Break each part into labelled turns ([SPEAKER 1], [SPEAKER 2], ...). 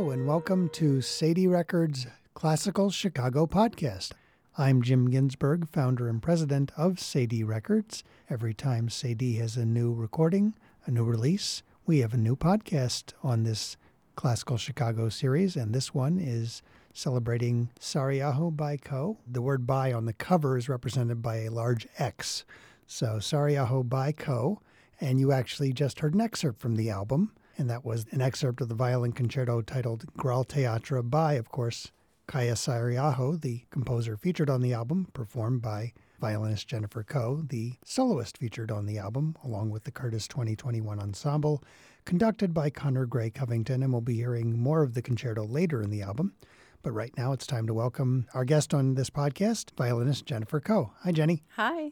[SPEAKER 1] Hello, and welcome to Cedille Records Classical Chicago Podcast. I'm Jim Ginsburg, founder and president of Cedille Records. Every time Cedille has a new recording, a new release, we have a new podcast on this Classical Chicago series, and this one is celebrating Saariaho by Koh. The word by on the cover is represented by a large X. So, Saariaho by Koh. And you actually just heard an excerpt from the album and that was an excerpt of the violin concerto titled Graal Theatre by, of course, Kaija Saariaho, the composer featured on the album, performed by violinist Jennifer Koh, the soloist featured on the album, along with the Curtis 2021 Ensemble, conducted by Connor Gray Covington, and we'll be hearing more of the concerto later in the album. But right now, it's time to welcome our guest on this podcast, violinist Jennifer Koh. Hi, Jenny.
[SPEAKER 2] Hi.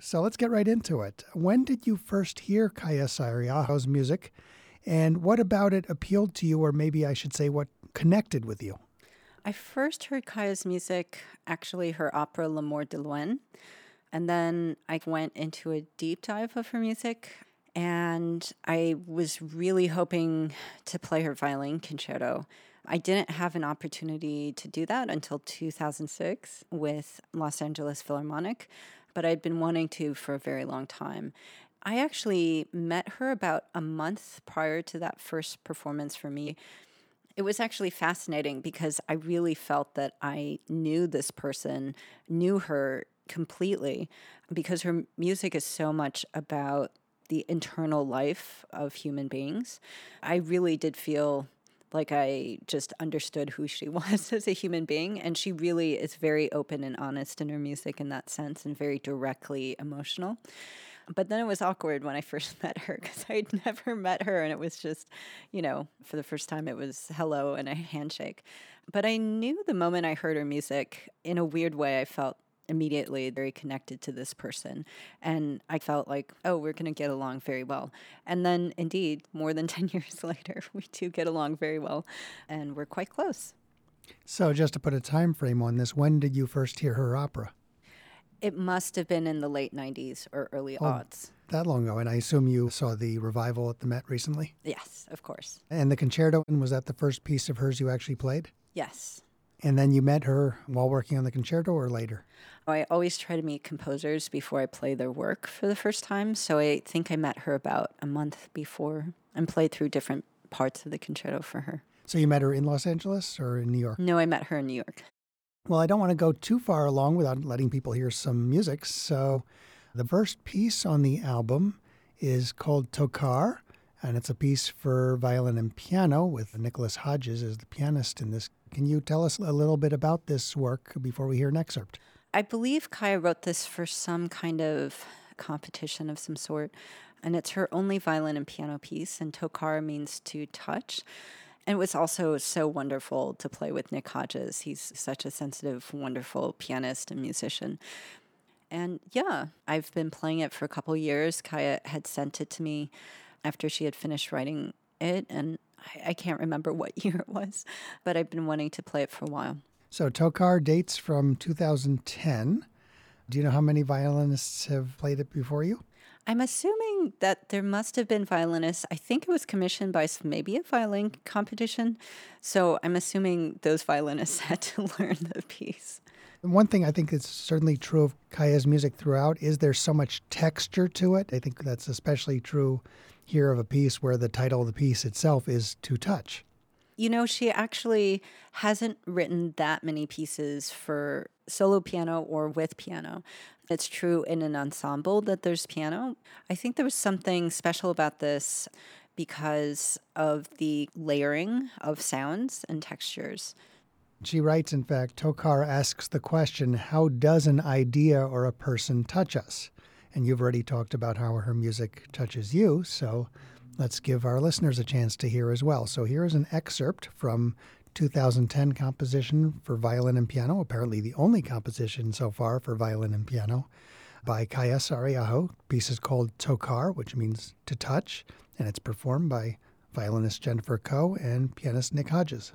[SPEAKER 1] So let's get right into it. When did you first hear Kaija Saariaho's music? And what about it appealed to you, or maybe I should say, what connected with you?
[SPEAKER 2] I first heard Kaija's music, actually her opera L'Amour de Loin. And then I went into a deep dive of her music. And I was really hoping to play her violin concerto. I didn't have an opportunity to do that until 2006 with Los Angeles Philharmonic, but I'd been wanting to for a very long time. I actually met her about a month prior to that first performance for me. It was actually fascinating because I really felt that I knew this person, knew her completely, because her music is so much about the internal life of human beings. I really did feel like I just understood who she was as a human being. And she really is very open and honest in her music in that sense and very directly emotional. But then it was awkward when I first met her because I'd never met her. And it was just, you know, for the first time, it was hello and a handshake. But I knew the moment I heard her music, in a weird way, I felt immediately very connected to this person. And I felt like, oh, we're going to get along very well. And then, indeed, more than 10 years later, we do get along very well and we're quite close.
[SPEAKER 1] So, just to put a time frame on this, when did you first hear her opera?
[SPEAKER 2] It must have been in the late 90s or early oh, aughts.
[SPEAKER 1] That long ago. And I assume you saw the revival at the Met recently?
[SPEAKER 2] Yes, of course.
[SPEAKER 1] And the concerto, and was that the first piece of hers you actually played?
[SPEAKER 2] Yes.
[SPEAKER 1] And then you met her while working on the concerto or later?
[SPEAKER 2] Oh, I always try to meet composers before I play their work for the first time. So I think I met her about a month before and played through different parts of the concerto for her.
[SPEAKER 1] So you met her in Los Angeles or in New York?
[SPEAKER 2] No, I met her in New York.
[SPEAKER 1] Well, I don't want to go too far along without letting people hear some music. So, the first piece on the album is called Tocar, and it's a piece for violin and piano with Nicholas Hodges as the pianist in this. Can you tell us a little bit about this work before we hear an excerpt?
[SPEAKER 2] I believe Kaija wrote this for some kind of competition of some sort, and it's her only violin and piano piece, and Tocar means to touch. And it was also so wonderful to play with Nick Hodges. He's such a sensitive, wonderful pianist and musician. And yeah, I've been playing it for a couple years. Kaija had sent it to me after she had finished writing it, and I, I can't remember what year it was, but I've been wanting to play it for a while.
[SPEAKER 1] So Tocar dates from 2010. Do you know how many violinists have played it before you?
[SPEAKER 2] I'm assuming that there must have been violinists. I think it was commissioned by maybe a violin competition. So I'm assuming those violinists had to learn the piece.
[SPEAKER 1] One thing I think is certainly true of Kaija's music throughout is there's so much texture to it. I think that's especially true here of a piece where the title of the piece itself is To Touch.
[SPEAKER 2] You know, she actually hasn't written that many pieces for solo piano or with piano. It's true in an ensemble that there's piano. I think there was something special about this because of the layering of sounds and textures.
[SPEAKER 1] She writes, in fact, Tocar asks the question, How does an idea or a person touch us? And you've already talked about how her music touches you, so let's give our listeners a chance to hear as well. So here is an excerpt from 2010 composition for violin and piano, apparently the only composition so far for violin and piano, by Kaija Saariaho. Piece is called Tocar, which means to touch, and it's performed by violinist Jennifer Koh and pianist Nick Hodges.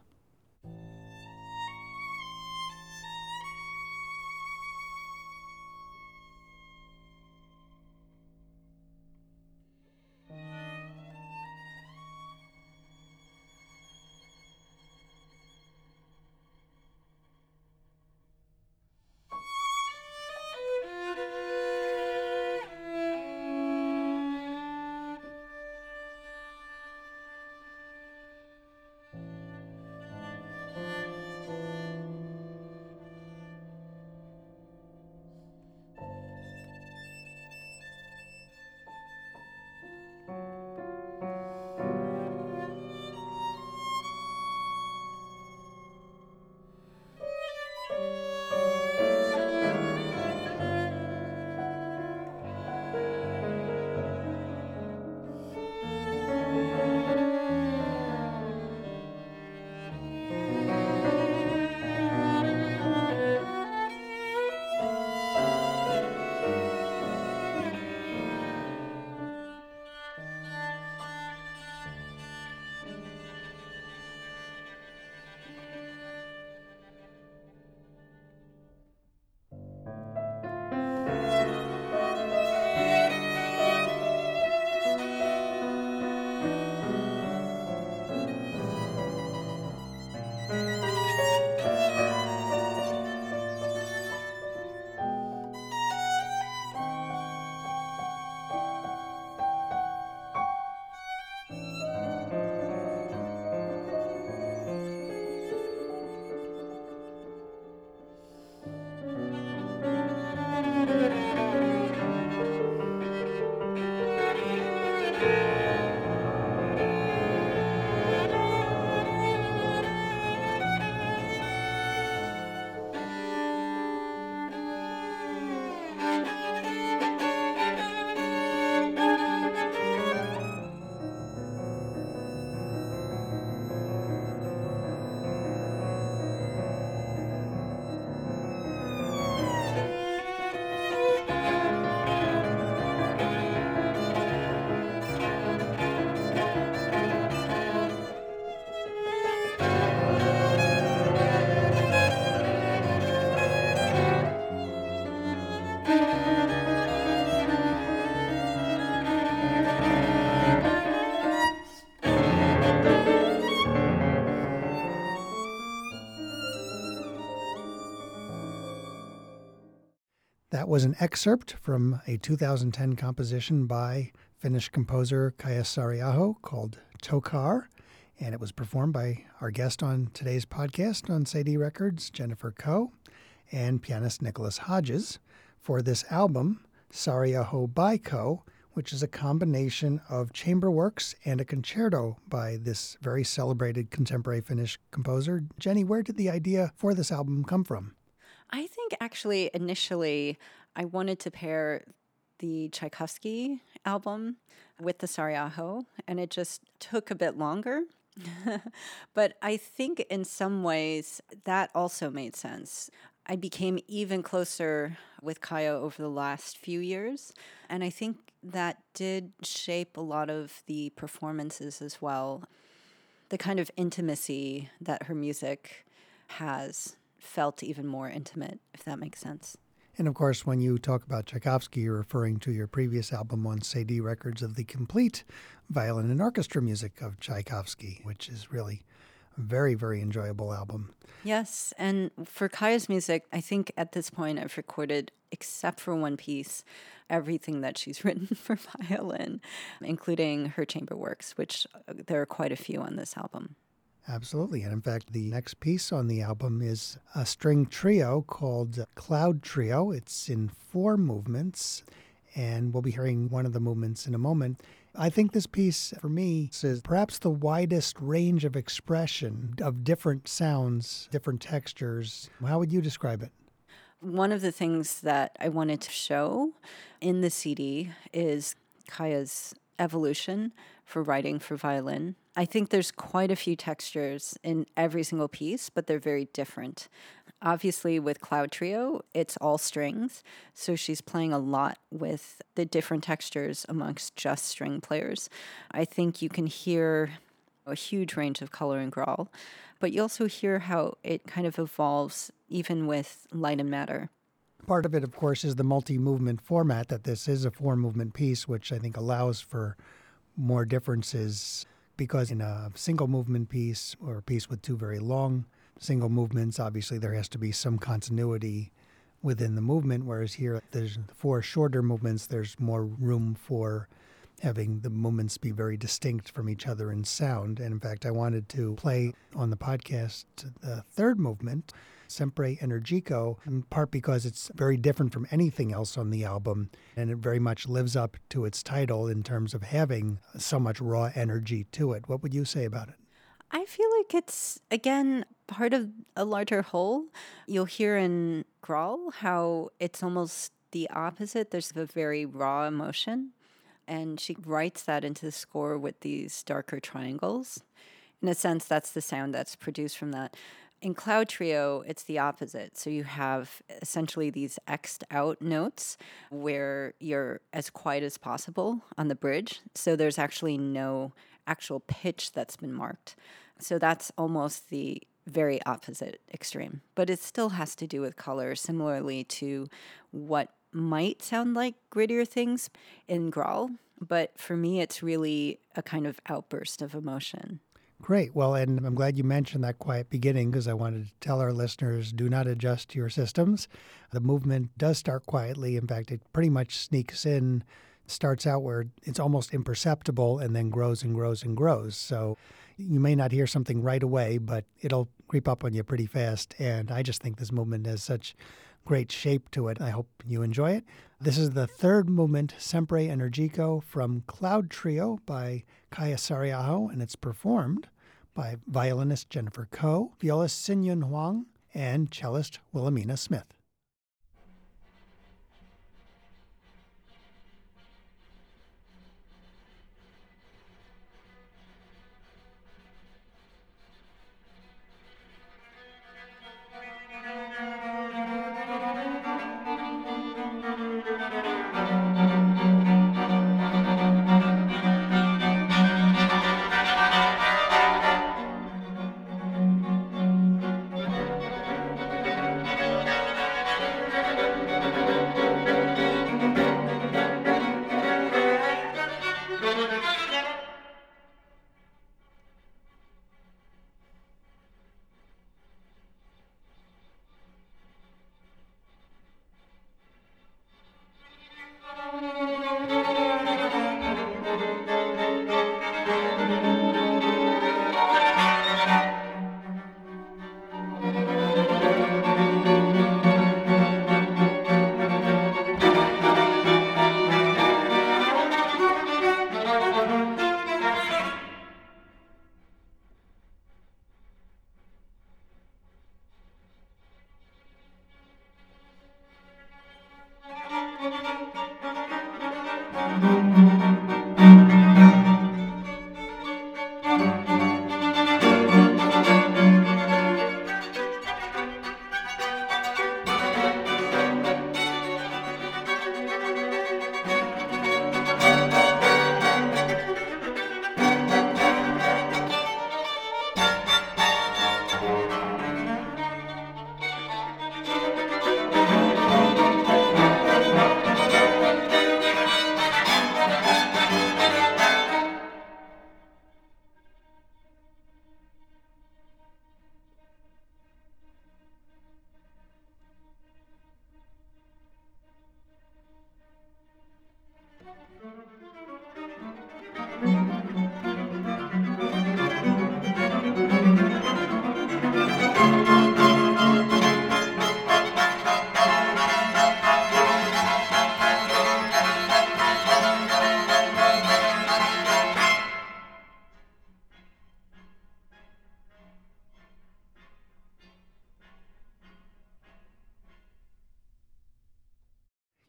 [SPEAKER 1] Was an excerpt from a 2010 composition by Finnish composer Kaija Saariaho called Tocar, and it was performed by our guest on today's podcast on Cedille Records, Jennifer Koh, and pianist Nicholas Hodges for this album, Saariaho by Koh, which is a combination of chamber works and a concerto by this very celebrated contemporary Finnish composer. Jenny, where did the idea for this album come from?
[SPEAKER 2] I think actually initially I wanted to pair the Tchaikovsky album with the Saariaho, and it just took a bit longer. but I think in some ways that also made sense. I became even closer with Kaija over the last few years. And I think that did shape a lot of the performances as well. The kind of intimacy that her music has felt even more intimate, if that makes sense.
[SPEAKER 1] And of course, when you talk about Tchaikovsky, you're referring to your previous album on Cedille Records of the complete violin and orchestra music of Tchaikovsky, which is really a very, very enjoyable album.
[SPEAKER 2] Yes. And for Kaija's music, I think at this point I've recorded, except for one piece, everything that she's written for violin, including her chamber works, which uh, there are quite a few on this album.
[SPEAKER 1] Absolutely. And in fact, the next piece on the album is a string trio called Cloud Trio. It's in four movements, and we'll be hearing one of the movements in a moment. I think this piece, for me, is perhaps the widest range of expression of different sounds, different textures. How would you describe it?
[SPEAKER 2] One of the things that I wanted to show in the CD is Kaija's evolution for writing for violin. I think there's quite a few textures in every single piece, but they're very different. Obviously, with Cloud Trio, it's all strings, so she's playing a lot with the different textures amongst just string players. I think you can hear a huge range of color and growl, but you also hear how it kind of evolves even with light and matter.
[SPEAKER 1] Part of it, of course, is the multi movement format, that this is a four movement piece, which I think allows for more differences because in a single movement piece or a piece with two very long single movements, obviously there has to be some continuity within the movement, whereas here there's four shorter movements, there's more room for having the movements be very distinct from each other in sound. And in fact, I wanted to play on the podcast the third movement, Sempre Energico, in part because it's very different from anything else on the album, and it very much lives up to its title in terms of having so much raw energy to it. What would you say about it?
[SPEAKER 2] I feel like it's, again, part of a larger whole. You'll hear in Growl how it's almost the opposite. There's a very raw emotion, and she writes that into the score with these darker triangles. In a sense, that's the sound that's produced from that. In Cloud Trio, it's the opposite. So you have essentially these X'd out notes where you're as quiet as possible on the bridge. So there's actually no actual pitch that's been marked. So that's almost the very opposite extreme. But it still has to do with color, similarly to what might sound like grittier things in Growl. But for me, it's really a kind of outburst of emotion.
[SPEAKER 1] Great. Well, and I'm glad you mentioned that quiet beginning because I wanted to tell our listeners do not adjust your systems. The movement does start quietly. In fact, it pretty much sneaks in, starts out where it's almost imperceptible and then grows and grows and grows. So you may not hear something right away, but it'll creep up on you pretty fast. And I just think this movement has such great shape to it. I hope you enjoy it. This is the third movement, Sempre Energico, from Cloud Trio by Kaija Saariaho, and it's performed by violinist Jennifer Koh, violist Yun Huang, and cellist Wilhelmina Smith.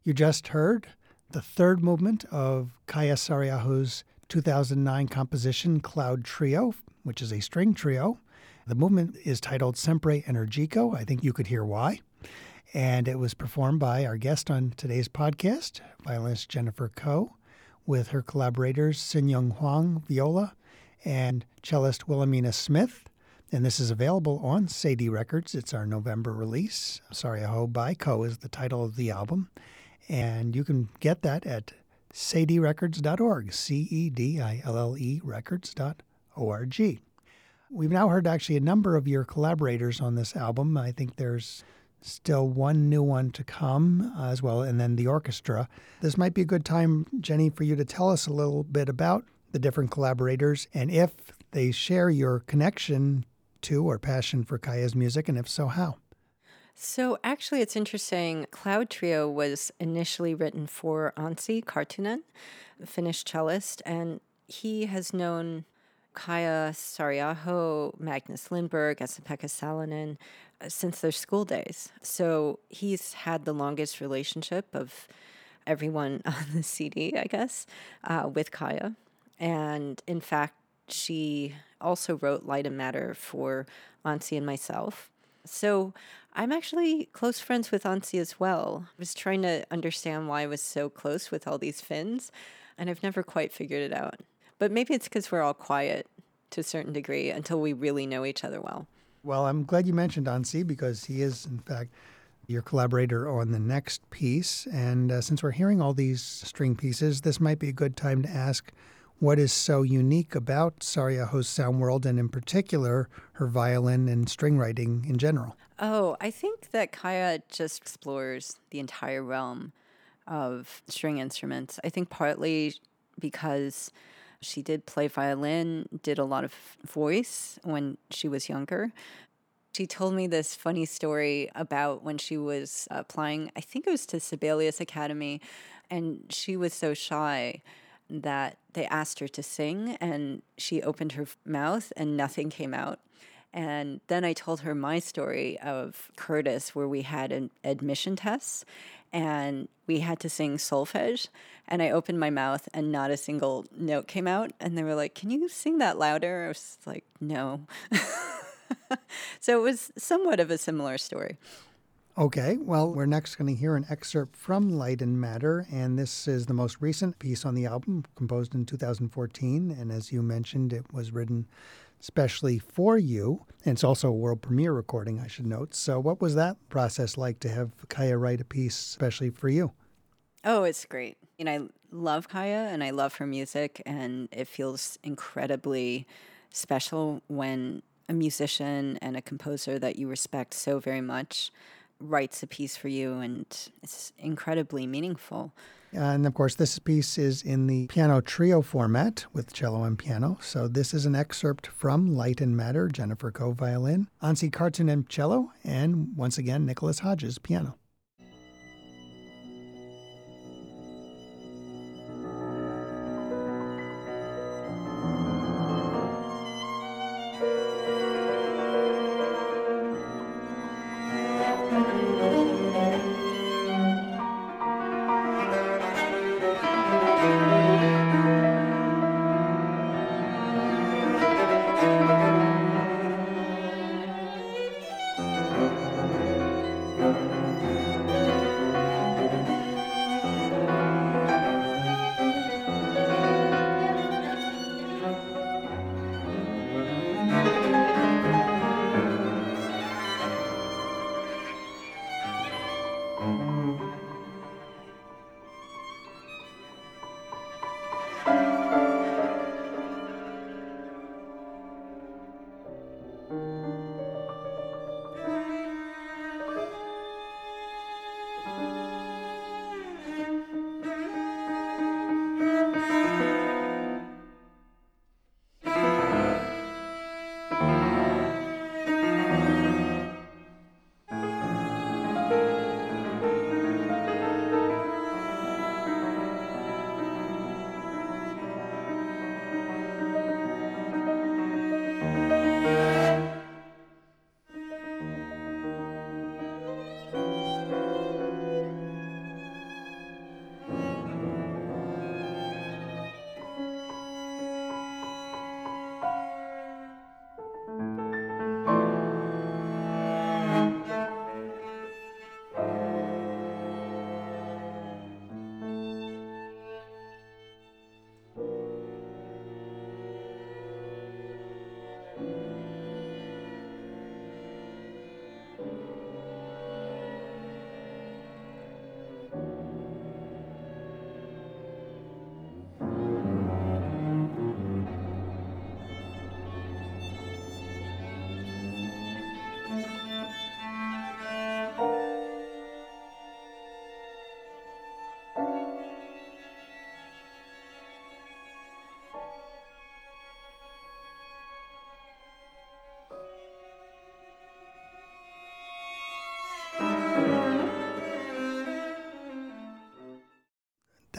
[SPEAKER 1] You just heard the third movement of Kaija Saariaho's 2009 composition Cloud Trio, which is a string trio. The movement is titled Sempre Energico. I think you could hear why. And it was performed by our guest on today's podcast, violinist Jennifer Koh, with her collaborators Hsin-Yun Huang, viola, and cellist Wilhelmina Smith. And this is available on Cedille Records. It's our November release. Saariaho by Koh is the title of the album. And you can get that at cedillerecords.org, C E D I L L E records.org. We've now heard actually a number of your collaborators on this album. I think there's still one new one to come as well, and then the orchestra. This might be a good time, Jenny, for you to tell us a little bit about the different collaborators and if they share your connection to or passion for Kaija's music, and if so, how.
[SPEAKER 2] So actually, it's interesting. Cloud Trio was initially written for Anssi Karttunen, Finnish cellist, and he has known Kaija Saariaho, Magnus Lindberg, Esa-Pekka Salonen uh, since their school days. So he's had the longest relationship of everyone on the CD, I guess, uh, with Kaija. And in fact, she also wrote Light and Matter for Anssi and myself. So I'm actually close friends with Anssi as well. I was trying to understand why I was so close with all these Finns, and I've never quite figured it out. But maybe it's because we're all quiet to a certain degree until we really know each other well.
[SPEAKER 1] Well, I'm glad you mentioned Anssi because he is, in fact, your collaborator on the next piece. And uh, since we're hearing all these string pieces, this might be a good time to ask what is so unique about Saariaho's sound world, and in particular, her violin and string writing in general.
[SPEAKER 2] Oh, I think that Kaija just explores the entire realm of string instruments. I think partly because she did play violin, did a lot of voice when she was younger. She told me this funny story about when she was applying, I think it was to Sibelius Academy, and she was so shy that they asked her to sing and she opened her mouth and nothing came out. And then I told her my story of Curtis, where we had an admission test and we had to sing solfege. And I opened my mouth and not a single note came out. And they were like, Can you sing that louder? I was like, No. so it was somewhat of a similar story.
[SPEAKER 1] Okay, well, we're next going to hear an excerpt from Light and Matter, and this is the most recent piece on the album, composed in 2014. And as you mentioned, it was written especially for you. And it's also a world premiere recording, I should note. So, what was that process like to have Kaija write a piece especially for you?
[SPEAKER 2] Oh, it's great. And I love Kaija and I love her music, and it feels incredibly special when a musician and a composer that you respect so very much writes a piece for you, and it's incredibly meaningful.
[SPEAKER 1] And of course, this piece is in the piano trio format with cello and piano. So this is an excerpt from Light and Matter, Jennifer Koh violin, Anssi Karttunen cello, and once again, Nicholas Hodges piano.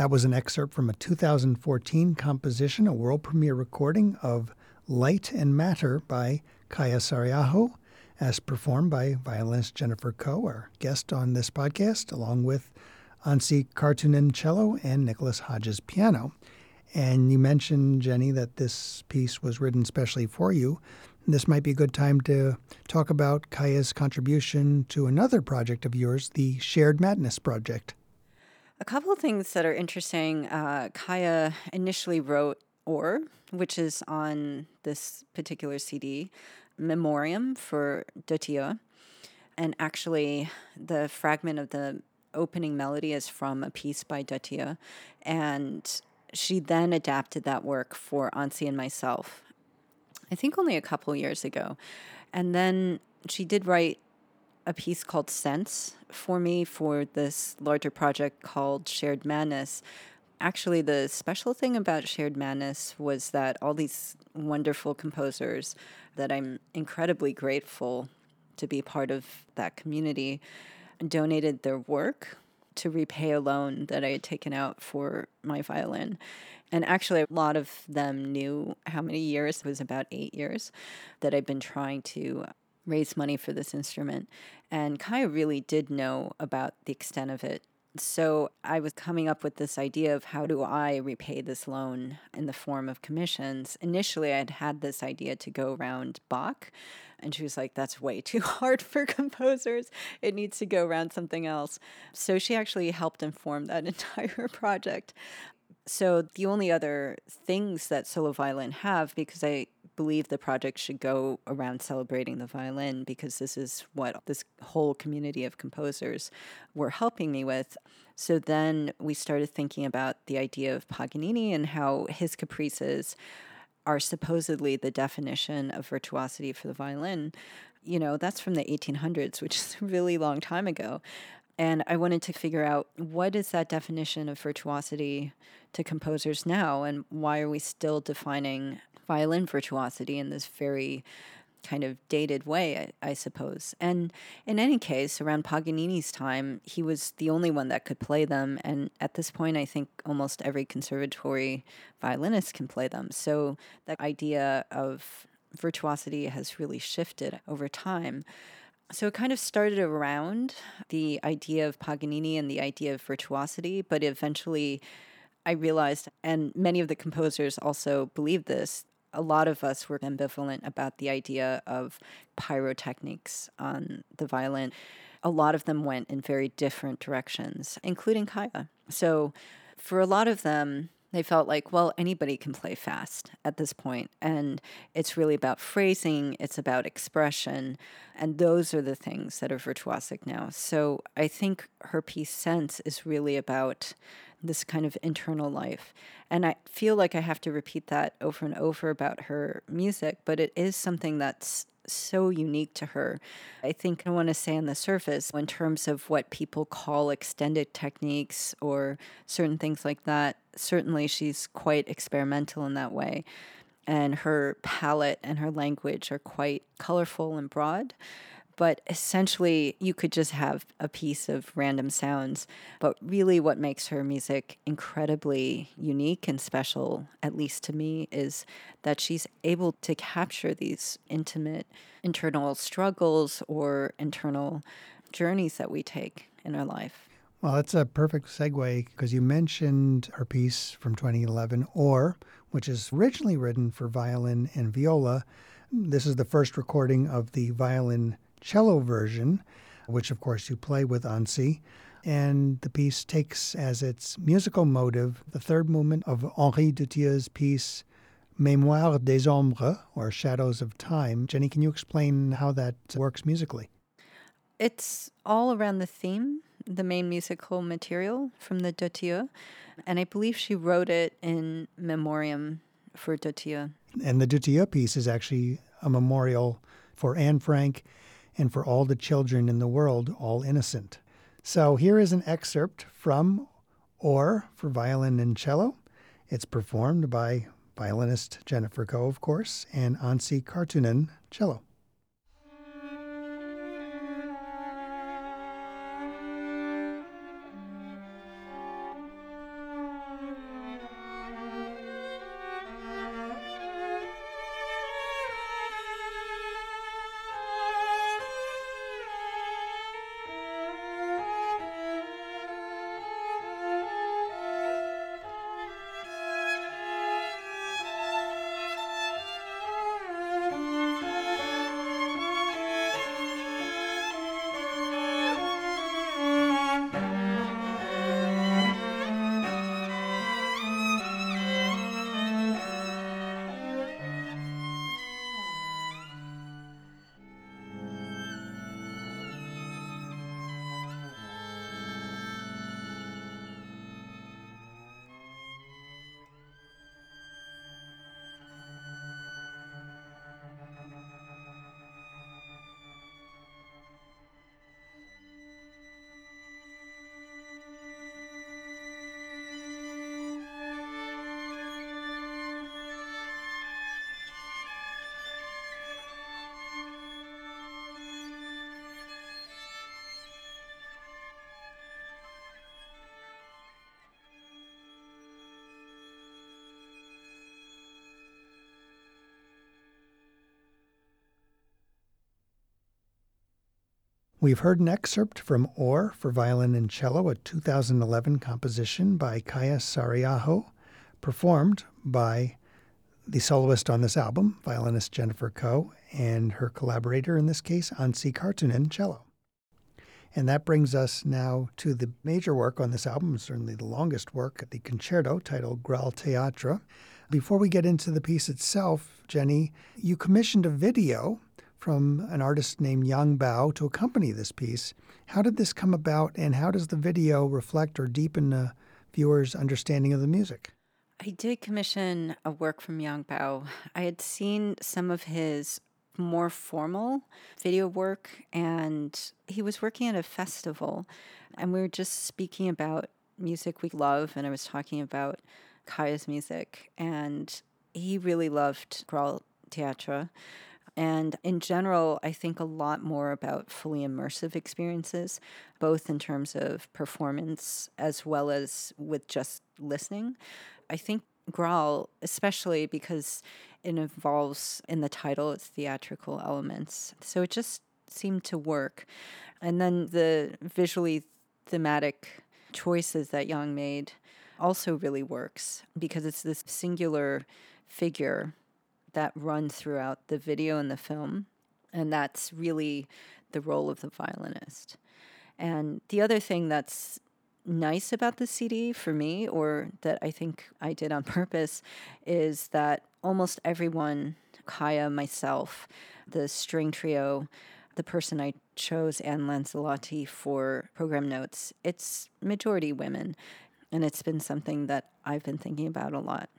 [SPEAKER 1] That was an excerpt from a 2014 composition, a world premiere recording of Light and Matter by Kaija Saariaho, as performed by violinist Jennifer Koh, our guest on this podcast, along with Anssi Karttunen cello and Nicholas Hodges piano. And you mentioned, Jenny, that this piece was written specially for you. This might be a good time to talk about Kaija's contribution to another project of yours, the Shared Madness Project.
[SPEAKER 2] A couple of things that are interesting. Uh, Kaija initially wrote Or, which is on this particular CD, Memoriam for Dutilleux. And actually, the fragment of the opening melody is from a piece by Dutilleux. And she then adapted that work for Anssi and myself, I think only a couple years ago. And then she did write a piece called Sense for me for this larger project called Shared Madness. Actually, the special thing about Shared Madness was that all these wonderful composers that I'm incredibly grateful to be part of that community donated their work to repay a loan that I had taken out for my violin. And actually, a lot of them knew how many years, it was about eight years, that I'd been trying to raise money for this instrument. And Kaija really did know about the extent of it. So I was coming up with this idea of how do I repay this loan in the form of commissions. Initially, I'd had this idea to go around Bach, and she was like, that's way too hard for composers. It needs to go around something else. So she actually helped inform that entire project. So the only other things that solo violin have, because I believe the project should go around celebrating the violin because this is what this whole community of composers were helping me with. So then we started thinking about the idea of Paganini and how his caprices are supposedly the definition of virtuosity for the violin. You know, that's from the 1800s, which is a really long time ago. And I wanted to figure out what is that definition of virtuosity to composers now, and why are we still defining violin virtuosity in this very kind of dated way, I, I, suppose. And in any case, around Paganini's time, he was the only one that could play them. And at this point, I think almost every conservatory violinist can play them. So that idea of virtuosity has really shifted over time. So it kind of started around the idea of Paganini and the idea of virtuosity, but eventually I realized, and many of the composers also believed this, a lot of us were ambivalent about the idea of pyrotechnics on the violin. A lot of them went in very different directions, including Kaija. So for a lot of them, they felt like, well, anybody can play fast at this point, and it's really about phrasing, it's about expression, and those are the things that are virtuosic now. So I think her piece Sense is really about this kind of internal life. And I feel like I have to repeat that over and over about her music, but it is something that's so unique to her. I think I want to say on the surface, in terms of what people call extended techniques or certain things like that, certainly she's quite experimental in that way. And her palette and her language are quite colorful and broad but essentially you could just have a piece of random sounds. But really, what makes her music incredibly unique and special, at least to me, is that she's able to capture these intimate internal struggles or internal journeys that we take in our life.
[SPEAKER 1] Well, that's a perfect segue because you mentioned her piece from 2011, Or, which is originally written for violin and viola. This is the first recording of the violin cello version, which of course you play with Anssi. And the piece takes as its musical motive the third movement of Henri Dutilleux's piece Mémoire des Ombres, or Shadows of Time. Jenny, can you explain how that works musically?
[SPEAKER 2] It's all around the theme, the main musical material from the Dutilleux. And I believe she wrote it in memoriam for Dutilleux.
[SPEAKER 1] And the Dutilleux piece is actually a memorial for Anne Frank and for all the children in the world, all innocent. So here is an excerpt from Or for violin and cello. It's performed by violinist Jennifer Koh, of course, and Anssi Karttunen, cello. We've heard an excerpt from Or for Violin and Cello, a 2011 composition by Kaija Saariaho, performed by the soloist on this album, violinist Jennifer Koh, and her collaborator in this case, Anssi Karttunen, cello. And that brings us now to the major work on this album, certainly the longest work, the concerto titled Graal Theatre. Before we get into the piece itself, Jenny, you commissioned a video from an artist named Yang Bao to accompany this piece. How did this come about, and how does the video reflect or deepen the viewer's understanding of the music?
[SPEAKER 2] I did commission a work from Yang Bao. I had seen some of his more formal video work, and he was working at a festival, and we were just speaking about music we love, and I was talking about Kaija's music, and he really loved Graal Theatre. And in general, I think a lot more about fully immersive experiences, both in terms of performance as well as with just listening. I think Graal, especially because it involves in the title its theatrical elements. So it just seemed to work. And then the visually thematic choices that Yang made also really works because it's this singular figure that run throughout the video and the film. And that's really the role of the violinist. And the other thing that's nice about the CD for me, or that I think I did on purpose, is that almost everyone Kaija, myself, the string trio, the person I chose, Anne Lanzilotti, for program notes, it's majority women. And it's been something that I've been thinking about a lot.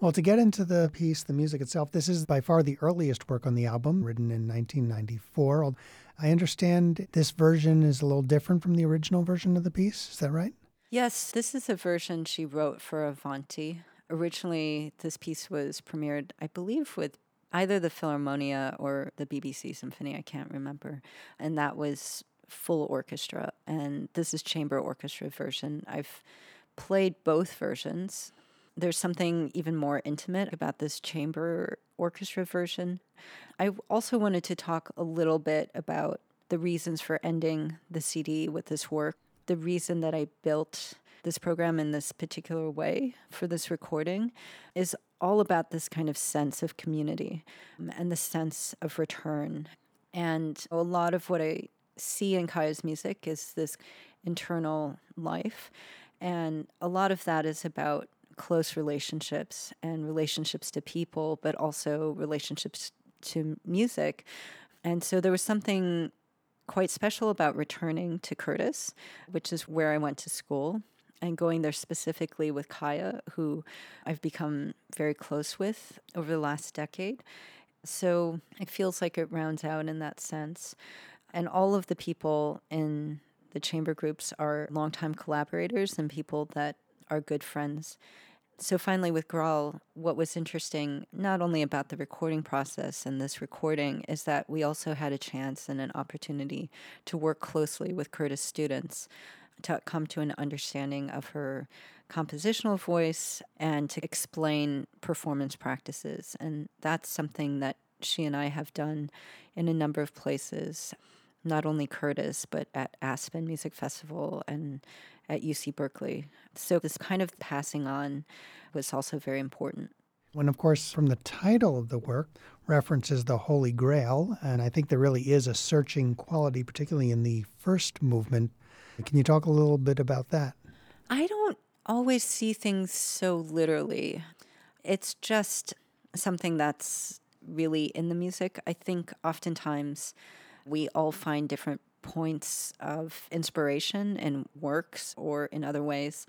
[SPEAKER 1] Well, to get into the piece, the music itself, this is by far the earliest work on the album, written in 1994. I understand this version is a little different from the original version of the piece. Is that right?
[SPEAKER 2] Yes, this is a version she wrote for Avanti. Originally, this piece was premiered, I believe, with either the Philharmonia or the BBC Symphony, I can't remember. And that was full orchestra. And this is chamber orchestra version. I've played both versions. There's something even more intimate about this chamber orchestra version. I also wanted to talk a little bit about the reasons for ending the CD with this work. The reason that I built this program in this particular way for this recording is all about this kind of sense of community um, and the sense of return. And a lot of what I see in Kaija's music is this internal life. And a lot of that is about close relationships and relationships to people, but also relationships to music. And so there was something quite special about returning to Curtis, which is where I went to school, and going there specifically with Kaija, who I've become very close with over the last decade. So it feels like it rounds out in that sense. And all of the people in the chamber groups are longtime collaborators and people that are good friends so finally with Graal, what was interesting not only about the recording process and this recording is that we also had a chance and an opportunity to work closely with Curtis students to come to an understanding of her compositional voice and to explain performance practices. And that's something that she and I have done in a number of places, not only Curtis, but at Aspen Music Festival and at UC Berkeley. So, this kind of passing on was also very important.
[SPEAKER 1] When, of course, from the title of the work references the Holy Grail, and I think there really is a searching quality, particularly in the first movement. Can you talk a little bit about that?
[SPEAKER 2] I don't always see things so literally. It's just something that's really in the music. I think oftentimes we all find different points of inspiration in works or in other ways.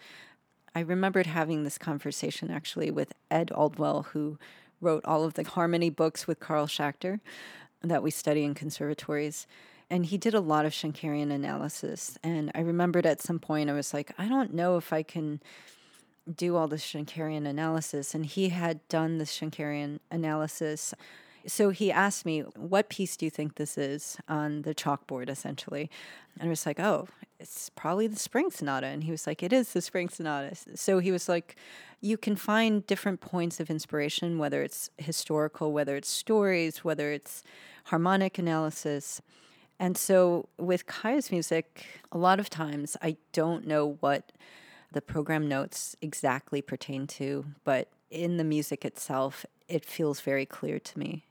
[SPEAKER 2] I remembered having this conversation actually with Ed Aldwell, who wrote all of the harmony books with Carl Schachter that we study in conservatories. And he did a lot of Schenkerian analysis. And I remembered at some point, I was like, I don't know if I can do all this Schenkerian analysis. And he had done this Schenkerian analysis so he asked me, What piece do you think this is on the chalkboard, essentially? And I was like, Oh, it's probably the Spring Sonata. And he was like, It is the Spring Sonata. So he was like, You can find different points of inspiration, whether it's historical, whether it's stories, whether it's harmonic analysis. And so with Kaija's music, a lot of times I don't know what the program notes exactly pertain to, but in the music itself, it feels very clear to me.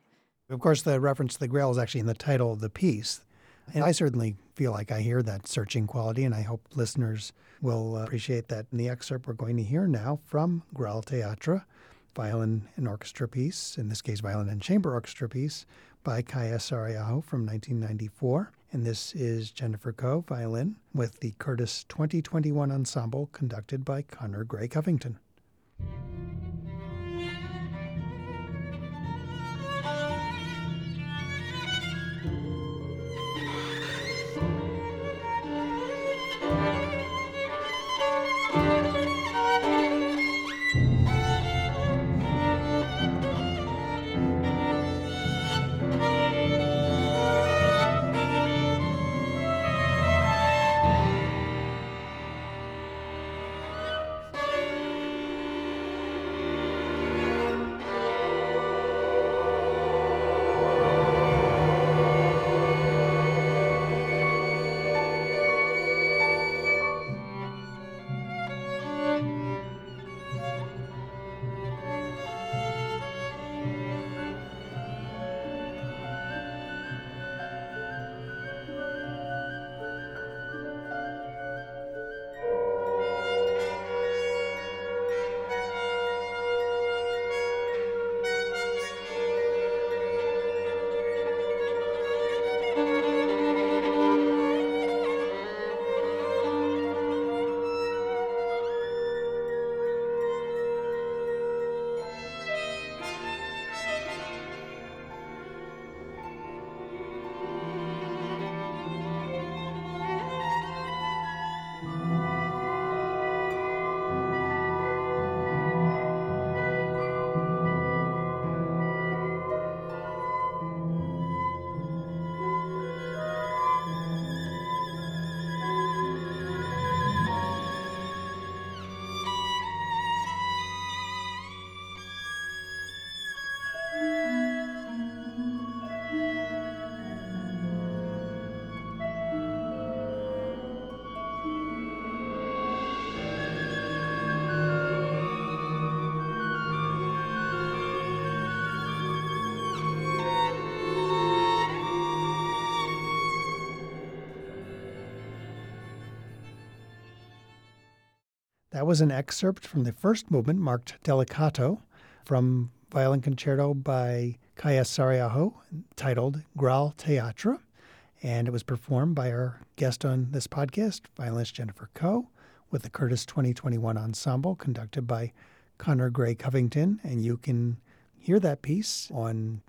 [SPEAKER 1] Of course, the reference to the Grail is actually in the title of the piece. And I certainly feel like I hear that searching quality, and I hope listeners will uh, appreciate that in the excerpt we're going to hear now from Graal Theatre, violin and orchestra piece, in this case, violin and chamber orchestra piece by Kaija Saariaho from 1994. And this is Jennifer Koh, violin, with the Curtis 2021 Ensemble conducted by Conner Gray Covington. That was an excerpt from the first movement marked Delicato from Violin Concerto by Kaija Saariaho titled Graal Theatre. And it was performed by our guest on this podcast, violinist Jennifer Koh, with the Curtis 2021 Ensemble conducted by Conner Gray Covington. And you can hear that piece on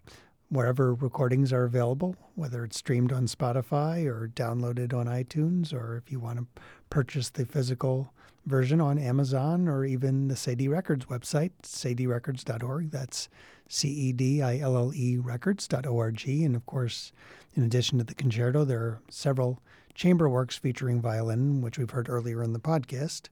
[SPEAKER 1] wherever recordings are available, whether it's streamed on Spotify or downloaded on iTunes, or if you want to purchase the physical version on Amazon or even the Cedille Records website, cedillerecords.org. That's C E D I L L E records.org. And of course, in addition to the concerto, there are several chamber works featuring violin, which we've heard earlier in the podcast.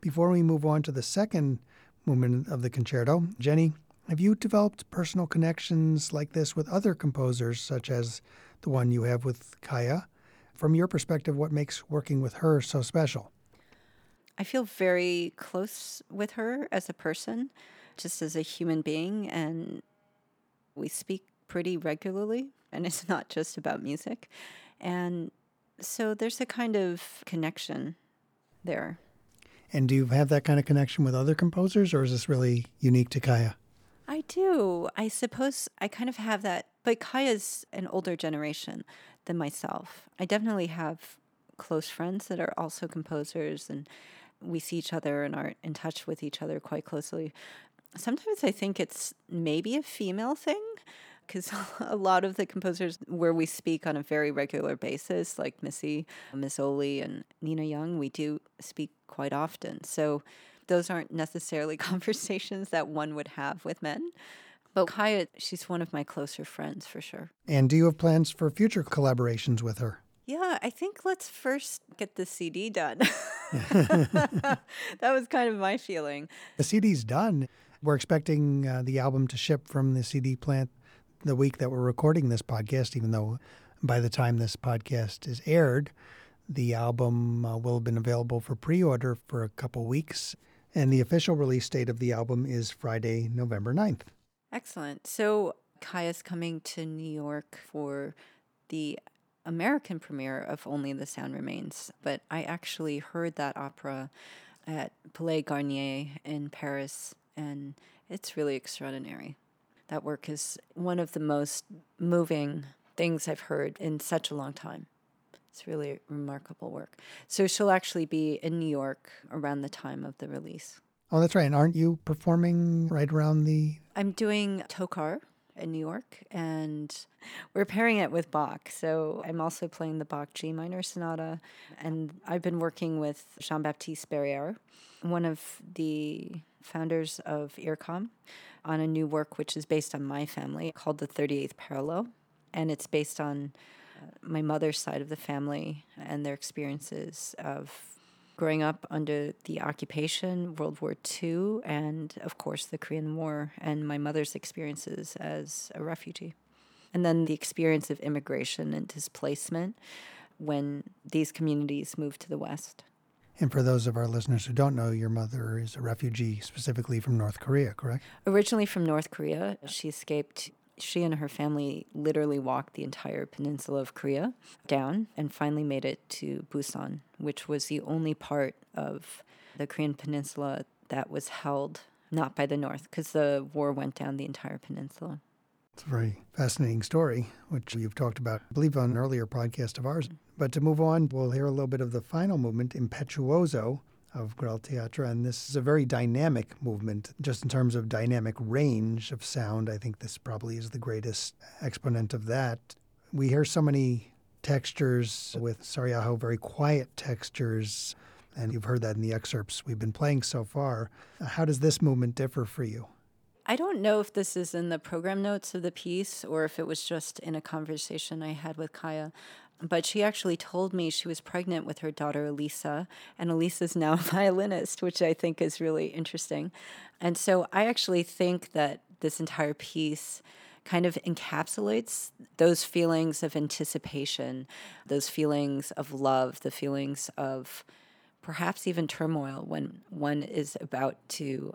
[SPEAKER 1] Before we move on to the second movement of the concerto, Jenny, have you developed personal connections like this with other composers, such as the one you have with Kaija? From your perspective, what makes working with her so special?
[SPEAKER 2] I feel very close with her as a person, just as a human being, and we speak pretty regularly, and it's not just about music. And so there's a kind of connection there.
[SPEAKER 1] And do you have that kind of connection with other composers, or is this really unique to Kaija?
[SPEAKER 2] I do. I suppose I kind of have that, but Kaija's an older generation than myself. I definitely have close friends that are also composers, and we see each other and are in touch with each other quite closely. Sometimes I think it's maybe a female thing because a lot of the composers where we speak on a very regular basis, like Missy, Mazzoli, and Nina Young, we do speak quite often. So those aren't necessarily conversations that one would have with men. But Kaija, she's one of my closer friends for sure.
[SPEAKER 1] And do you have plans for future collaborations with her?
[SPEAKER 2] Yeah, I think let's first get the CD done. that was kind of my feeling.
[SPEAKER 1] The CD's done. We're expecting uh, the album to ship from the CD plant the week that we're recording this podcast, even though By the time this podcast is aired, the album uh, will have been available for pre order for a couple weeks, and the official release date of the album is Friday, November 9th.
[SPEAKER 2] Excellent. So, Kaija's coming to New York for the American premiere of Only the Sound Remains, but I actually heard that opera at Palais Garnier in Paris, and it's really extraordinary. That work is one of the most moving things I've heard in such a long time. It's really remarkable work. So she'll actually be in New York around the time of the release.
[SPEAKER 1] Oh, that's right. And aren't you performing right around the.
[SPEAKER 2] I'm doing Tocar in New York, and we're pairing it with Bach. So I'm also playing the Bach G minor sonata, and I've been working with Jean Baptiste Barrière, one of the founders of IRCAM, on a new work which is based on my family called The 38th Parallel. And it's based on uh, my mother's side of the family and their experiences of growing up under the occupation, World War II, and of course the Korean War, and my mother's experiences as a refugee. And then the experience of immigration and displacement when these communities moved to the West.
[SPEAKER 1] And for those of our listeners who don't know, your mother is a refugee specifically from North Korea, correct?
[SPEAKER 2] Originally from North Korea, she escaped. She and her family literally walked the entire peninsula of Korea down and finally made it to Busan, which was the only part of the Korean peninsula that was held not by the North because the war went down the entire peninsula.
[SPEAKER 1] It's a very fascinating story, which you've talked about, I believe, on an earlier podcast of ours. But to move on, we'll hear a little bit of the final movement, Impetuoso, of Graal Theatre. And this is a very dynamic movement, just in terms of dynamic range of sound. I think this probably is the greatest exponent of that. We hear so many textures with Saariaho, very quiet textures. And you've heard that in the excerpts we've been playing so far. How does this movement differ for you?
[SPEAKER 2] I don't know if this is in the program notes of the piece or if it was just in a conversation I had with Kaija. But she actually told me she was pregnant with her daughter Elisa, and Elisa's now a violinist, which I think is really interesting. And so I actually think that this entire piece kind of encapsulates those feelings of anticipation, those feelings of love, the feelings of perhaps even turmoil when one is about to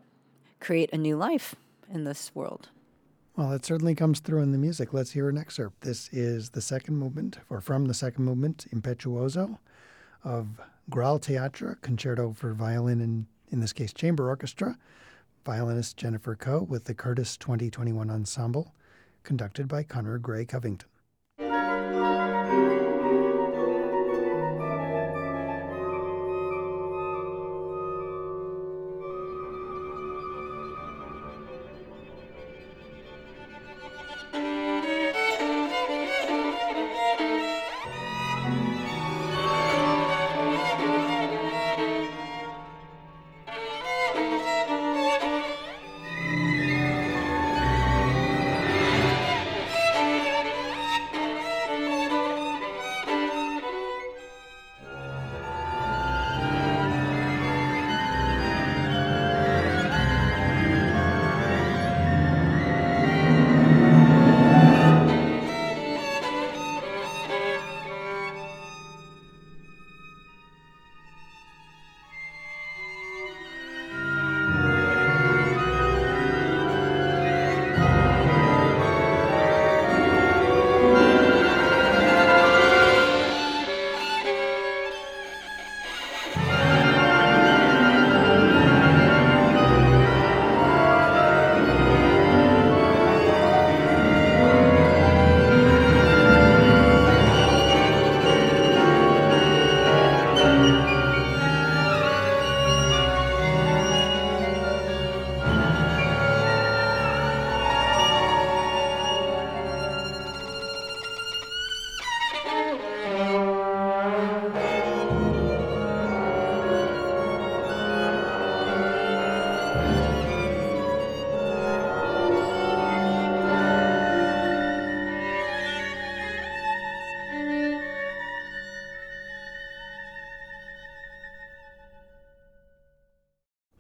[SPEAKER 2] create a new life in this world.
[SPEAKER 1] Well, it certainly comes through in the music. Let's hear an excerpt. This is the second movement, or from the second movement, Impetuoso, of Graal Theatre, concerto for violin and, in this case, chamber orchestra, violinist Jennifer Koh with the Curtis 2021 Ensemble, conducted by Conrad Gray Covington.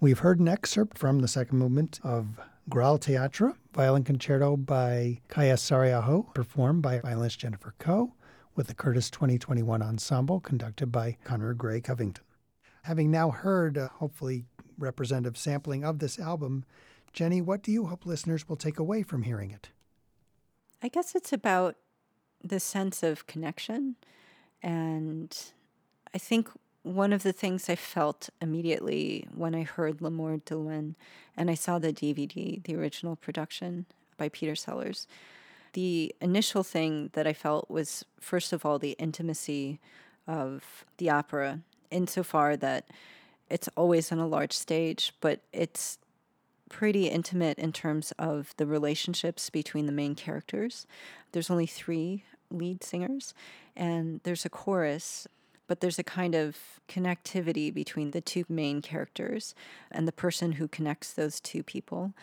[SPEAKER 1] We've heard an excerpt from the second movement of Graal Theatre, violin concerto by Kaija Saariaho, performed by violinist Jennifer Koh, with the Curtis 2021 Ensemble conducted by Conrad Gray Covington. Having now heard a hopefully representative sampling of this album, Jenny, what do you hope listeners will take away from hearing it?
[SPEAKER 2] I guess it's about the sense of connection. And I think one of the things I felt immediately when I heard L'Amour de Loin and I saw the DVD, the original production by Peter Sellars, the initial thing that I felt was, first of all, the intimacy of the opera, insofar that it's always on a large stage, but it's pretty intimate in terms of the relationships between the main characters. There's only three lead singers, and there's a chorus, but there's a kind of connectivity between the two main characters and the person who connects those two people.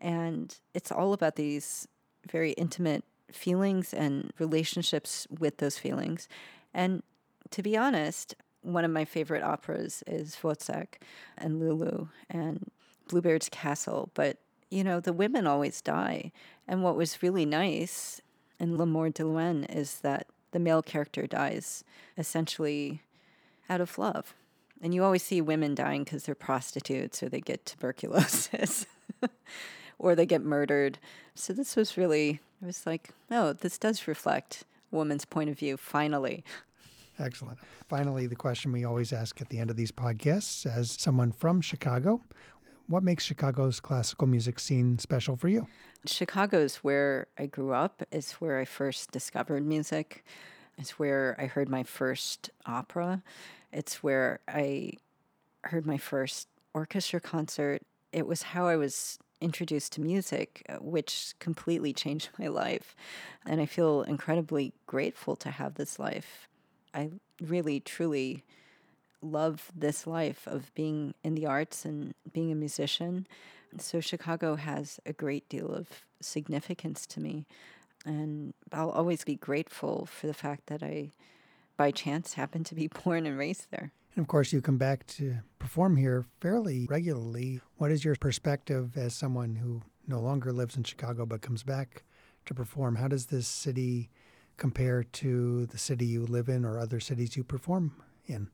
[SPEAKER 2] And it's all about these very intimate feelings and relationships with those feelings. And to be honest, one of my favorite operas is Wozzeck and Lulu and Bluebeard's Castle. But, you know, the women always die. And what was really nice in L'Amour de Loin is that the male character dies essentially out of love. And you always see women dying because they're prostitutes or they get tuberculosis or they get murdered. So this was really, I was like, oh, this does reflect a woman's point of view, finally.
[SPEAKER 1] Excellent. Finally, the question we always ask at the end of these podcasts as someone from Chicago, what makes Chicago's classical music scene special for you?
[SPEAKER 2] Chicago's where I grew up. It's where I first discovered music. It's where I heard my first opera. It's where I heard my first orchestra concert. It was how I was introduced to music, uh, which completely changed my life. And I feel incredibly grateful to have this life. I really, truly love this life of being in the arts and being a musician. So Chicago has a great deal of significance to me. And I'll always be grateful for the fact that I, by chance, happened to be born and raised there.
[SPEAKER 1] And of course, you come back to perform here fairly regularly. What is your perspective as someone who no longer lives in Chicago but comes back to perform? How does this city compare to the city you live in or other cities you perform in?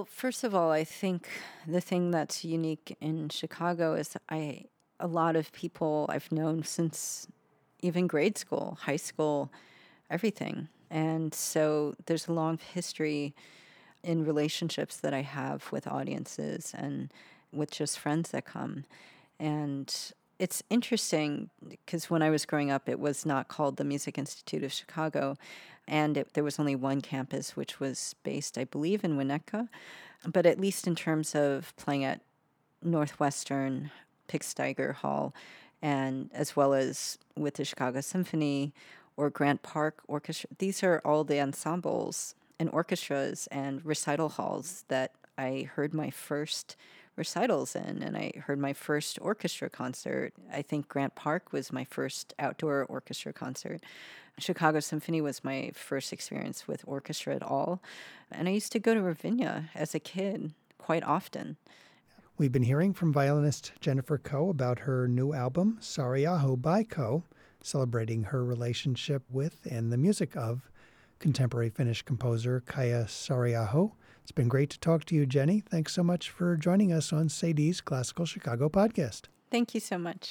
[SPEAKER 2] Well, first of all, I think the thing that's unique in Chicago is I a lot of people I've known since even grade school, high school, everything. And so there's a long history in relationships that I have with audiences and with just friends that come. And it's interesting because when I was growing up, it was not called the Music Institute of Chicago, and it, there was only one campus, which was based, I believe, in Winnetka. But at least in terms of playing at Northwestern, Pick Staiger Hall, and as well as with the Chicago Symphony or Grant Park Orchestra, these are all the ensembles and orchestras and recital halls that I heard my first recitals in, and I heard my first orchestra concert. I think Grant Park was my first outdoor orchestra concert. Chicago Symphony was my first experience with orchestra at all. And I used to go to Ravinia as a kid quite often.
[SPEAKER 1] We've been hearing from violinist Jennifer Koh about her new album, Saariaho by Koh, celebrating her relationship with and the music of contemporary Finnish composer Kaija Saariaho. It's been great to talk to you, Jenny. Thanks so much for joining us on Cedille's Classical Chicago podcast.
[SPEAKER 2] Thank you so much.